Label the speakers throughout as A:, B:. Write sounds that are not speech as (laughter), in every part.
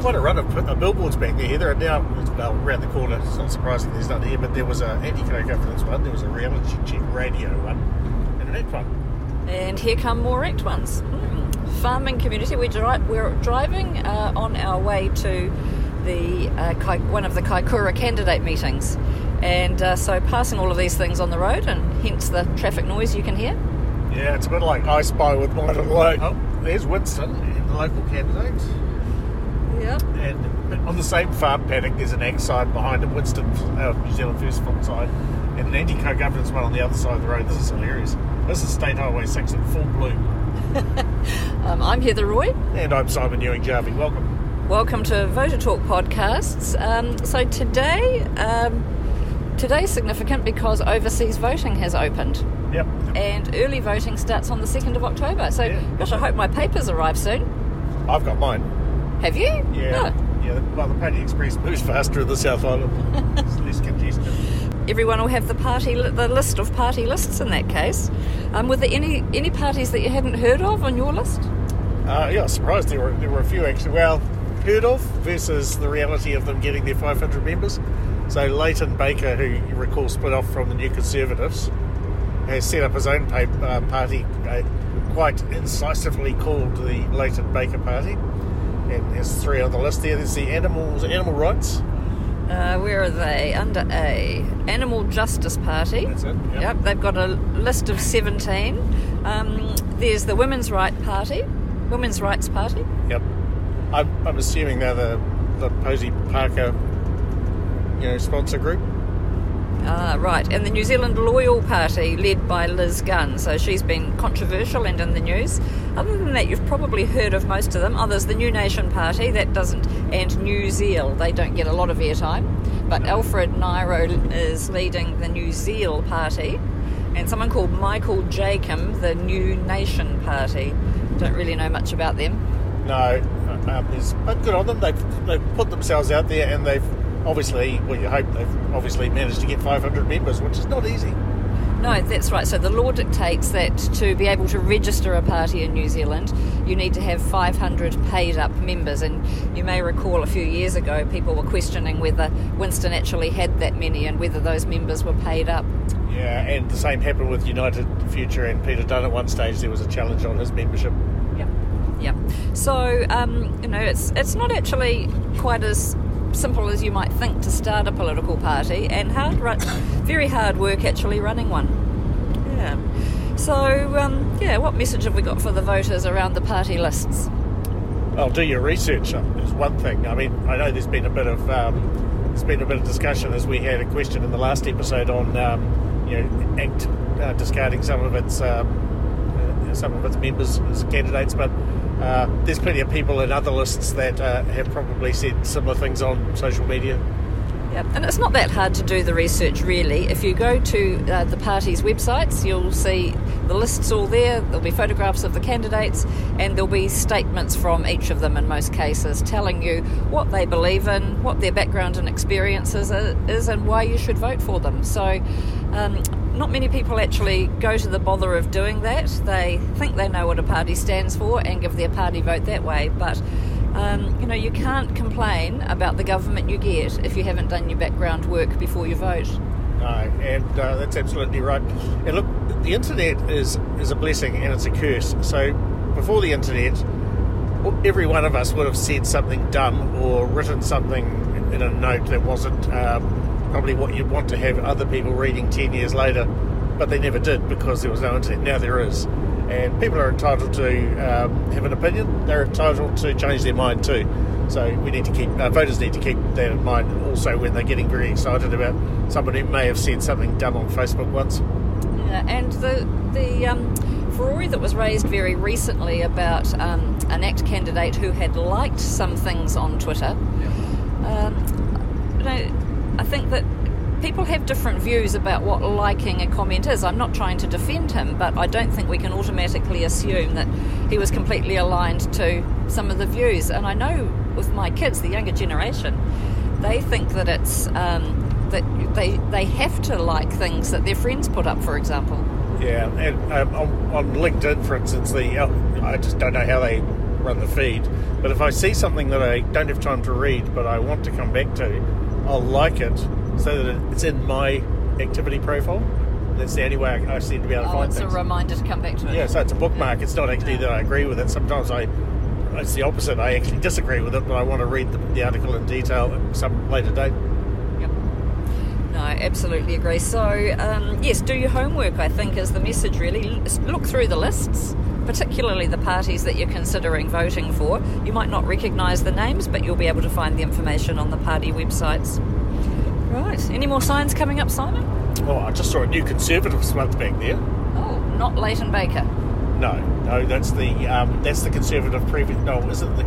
A: quite a run of uh, billboards back there, Heather. And now, well, around the corner, it's not surprising there's none here, but there was a anti-co-governance one, there was a reality check radio one, and an act one.
B: And here come more act ones. Mm. Farming community. We dri- we're driving uh, on our way to the uh, Kai- one of the Kaikoura candidate meetings, and uh, so passing all of these things on the road, and hence the traffic noise you can hear.
A: Yeah, it's a bit like I Spy with my little. Oh, there's Winston, in the local candidate.
B: Yep.
A: And on the same farm paddock, there's an ag side behind it, Winston, uh, New Zealand First Farm side, and an anti-co governance one on the other side of the road. This is hilarious. This is State Highway 6 in full bloom. (laughs)
B: Um, I'm Heather Roy.
A: And I'm Simon Ewing Jarvie. Welcome.
B: Welcome to VoterTorque podcasts. Um, so today, um, today's significant because overseas voting has opened.
A: Yep.
B: And early voting starts on the 2nd of October. So,
A: Yeah.
B: gosh, I hope my papers arrive soon.
A: I've got mine.
B: Have you?
A: Yeah. Yeah, well, the Pony Express moves faster in the South Island. (laughs) it's less congested.
B: Everyone will have the party, the list of party lists in that case. Um, were there any any parties that you hadn't heard of on your list?
A: Uh, yeah, I was surprised there were there were a few actually. Well, heard of versus the reality of them getting their 500 members. So Leighton Baker, who you recall split off from the New Conservatives, has set up his own uh, party, uh, quite incisively called the Leighton Baker Party. And there's three on the list there. There's the animals, animal rights.
B: Uh, where are they? Under A. Animal Justice Party.
A: That's it. Yep.
B: Yep, they've got a list of 17. Um, there's the Women's Right Party, Women's Rights Party.
A: Yep. I'm, I'm assuming they're the the Posie Parker, you know, sponsor group.
B: Ah, right. And the NewZeal Loyal Party, led by Liz Gunn. So she's been controversial and in the news. Other than that, you've probably heard of most of them. Others, the New Nation Party, that doesn't, and NewZeal. They don't get a lot of airtime. But Alfred Ngaro is leading the New Zealand Party. And someone called Michael Jacob, the New Nation Party. Don't really know much about them.
A: No, uh, um, there's, but good on them. They've they've put themselves out there, and they've obviously, well, you hope they've obviously managed to get 500 members, which is not easy.
B: No, that's right. So the law dictates that to be able to register a party in New Zealand, you need to have 500 paid up members. And you may recall a few years ago, people were questioning whether Winston actually had that many and whether those members were paid up.
A: Yeah, and the same happened with United Future and Peter Dunne. At one stage, there was a challenge on his membership.
B: Yep. Yep. So, um, you know, it's, it's not actually quite as simple as you might think to start a political party, and hard, ru- very hard work actually running one. Yeah. So, um, yeah, what message have we got for the voters around the party lists?
A: Well, do your research is one thing. I mean, I know there's been a bit of um, there's been a bit of discussion as we had a question in the last episode on um, you know ACT uh, discarding some of its um, uh, some of its members as candidates, but uh, there's plenty of people in other lists that uh, have probably said similar things on social media.
B: Yep. And it's not that hard to do the research, really. If you go to uh, the parties' websites, you'll see the lists all there. There'll be photographs of the candidates, and there'll be statements from each of them in most cases telling you what they believe in, what their background and experiences is, and why you should vote for them. So, um, not many people actually go to the bother of doing that. They think they know what a party stands for and give their party vote that way, but um, you know, you can't complain about the government you get if you haven't done your background work before you vote.
A: No, and uh, that's absolutely right. And look, the internet is is a blessing and it's a curse. So before the internet, every one of us would have said something dumb or written something in a note that wasn't um, probably what you'd want to have other people reading ten years later, but they never did because there was no internet. Now there is, and people are entitled to um, have an opinion. They're entitled to change their mind too. So we need to keep uh, voters need to keep that in mind. Also, when they're getting very excited about somebody who may have said something dumb on Facebook once.
B: Yeah, and the the um, furore that was raised very recently about um, an ACT candidate who had liked some things on Twitter. Um, you know, I think that people have different views about what liking a comment is. I'm not trying to defend him, but I don't think we can automatically assume that he was completely aligned to some of the views. And I know with my kids, the younger generation, they think that it's um, that they they have to like things that their friends put up, for example.
A: Yeah, and um, on, LinkedIn, for instance, the uh, I just don't know how they run the feed, But if I see something that I don't have time to read, but I want to come back to, I'll like it so that it's in my activity profile. That's the only way I, I seem to be able to
B: Oh,
A: find
B: it's
A: things.
B: a reminder to come back to it.
A: Yeah, so it's a bookmark. It's not actually that I agree with it. Sometimes I, it's the opposite. I actually disagree with it, but I want to read the, the article in detail at some later date.
B: Yep. No, I absolutely agree. So, um, yes, do your homework, I think, is the message really. Look through the lists, particularly the parties that you're considering voting for. You might not recognise the names, but you'll be able to find the information on the party websites. Right. Any more signs coming up, Simon?
A: Oh, I just saw a new Conservative month back there.
B: Oh, not Leighton Baker.
A: No, no, that's the um, that's the Conservative previous. No, is it the,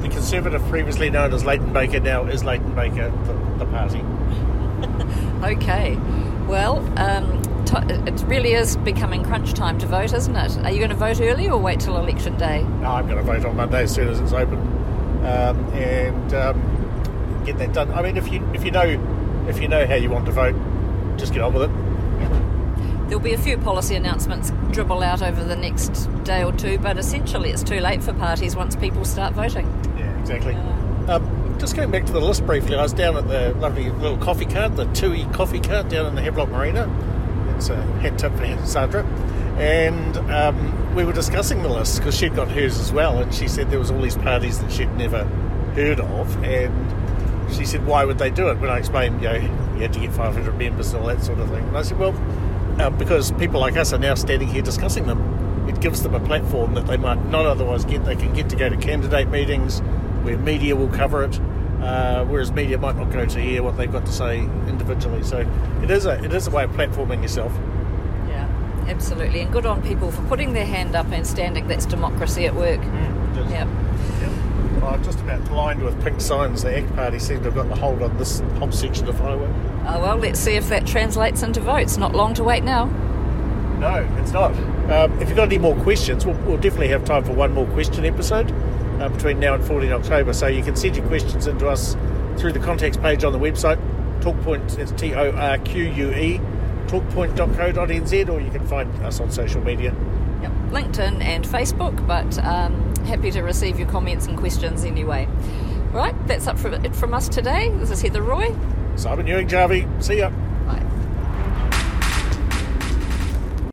A: the Conservative previously known as Leighton Baker now is Leighton Baker the, the party? (laughs)
B: Okay. Well, um, it really is becoming crunch time to vote, isn't it? Are you going to vote early or wait till election day?
A: No, I'm going to vote on Monday as soon as it's open, um, and um, get that done. I mean, if you if you know if you know how you want to vote, just get on with it.
B: There'll be a few policy announcements dribble out over the next day or two, but essentially it's too late for parties once people start voting.
A: Yeah, exactly. Um, just going back to the list briefly, I was down at the lovely little coffee cart, the Tui coffee cart down in the Havelock Marina. It's a hat tip for Sandra. And um, we were discussing the list because she'd got hers as well, and she said there was all these parties that she'd never heard of, and she said, why would they do it? When I explained, you know, you had to get 500 members and all that sort of thing. And I said, well, uh, because people like us are now standing here discussing them, it gives them a platform that they might not otherwise get. They can get to go to candidate meetings where media will cover it, uh, whereas media might not go to hear what they've got to say individually. So it is a it is a way of platforming yourself.
B: Yeah, absolutely. And good on people for putting their hand up and standing. That's democracy at work. Yep.
A: yeah. Well, just about lined with pink signs. The ACT Party seem to have got the hold on this whole section of highway.
B: Oh, well, let's see if that translates into votes. Not long to wait now.
A: No, it's not. Um, if you've got any more questions, we'll, we'll definitely have time for one more question episode uh, between now and 14 October. So you can send your questions into us through the contacts page on the website, Talkpoint, it's T O R Q U E, talkpoint.co.nz, or you can find us on social media.
B: Yep. LinkedIn and Facebook, but um, happy to receive your comments and questions anyway. Right, that's up for it from us today. This is Heather Roy.
A: Simon Ewing, Jarvie, see ya.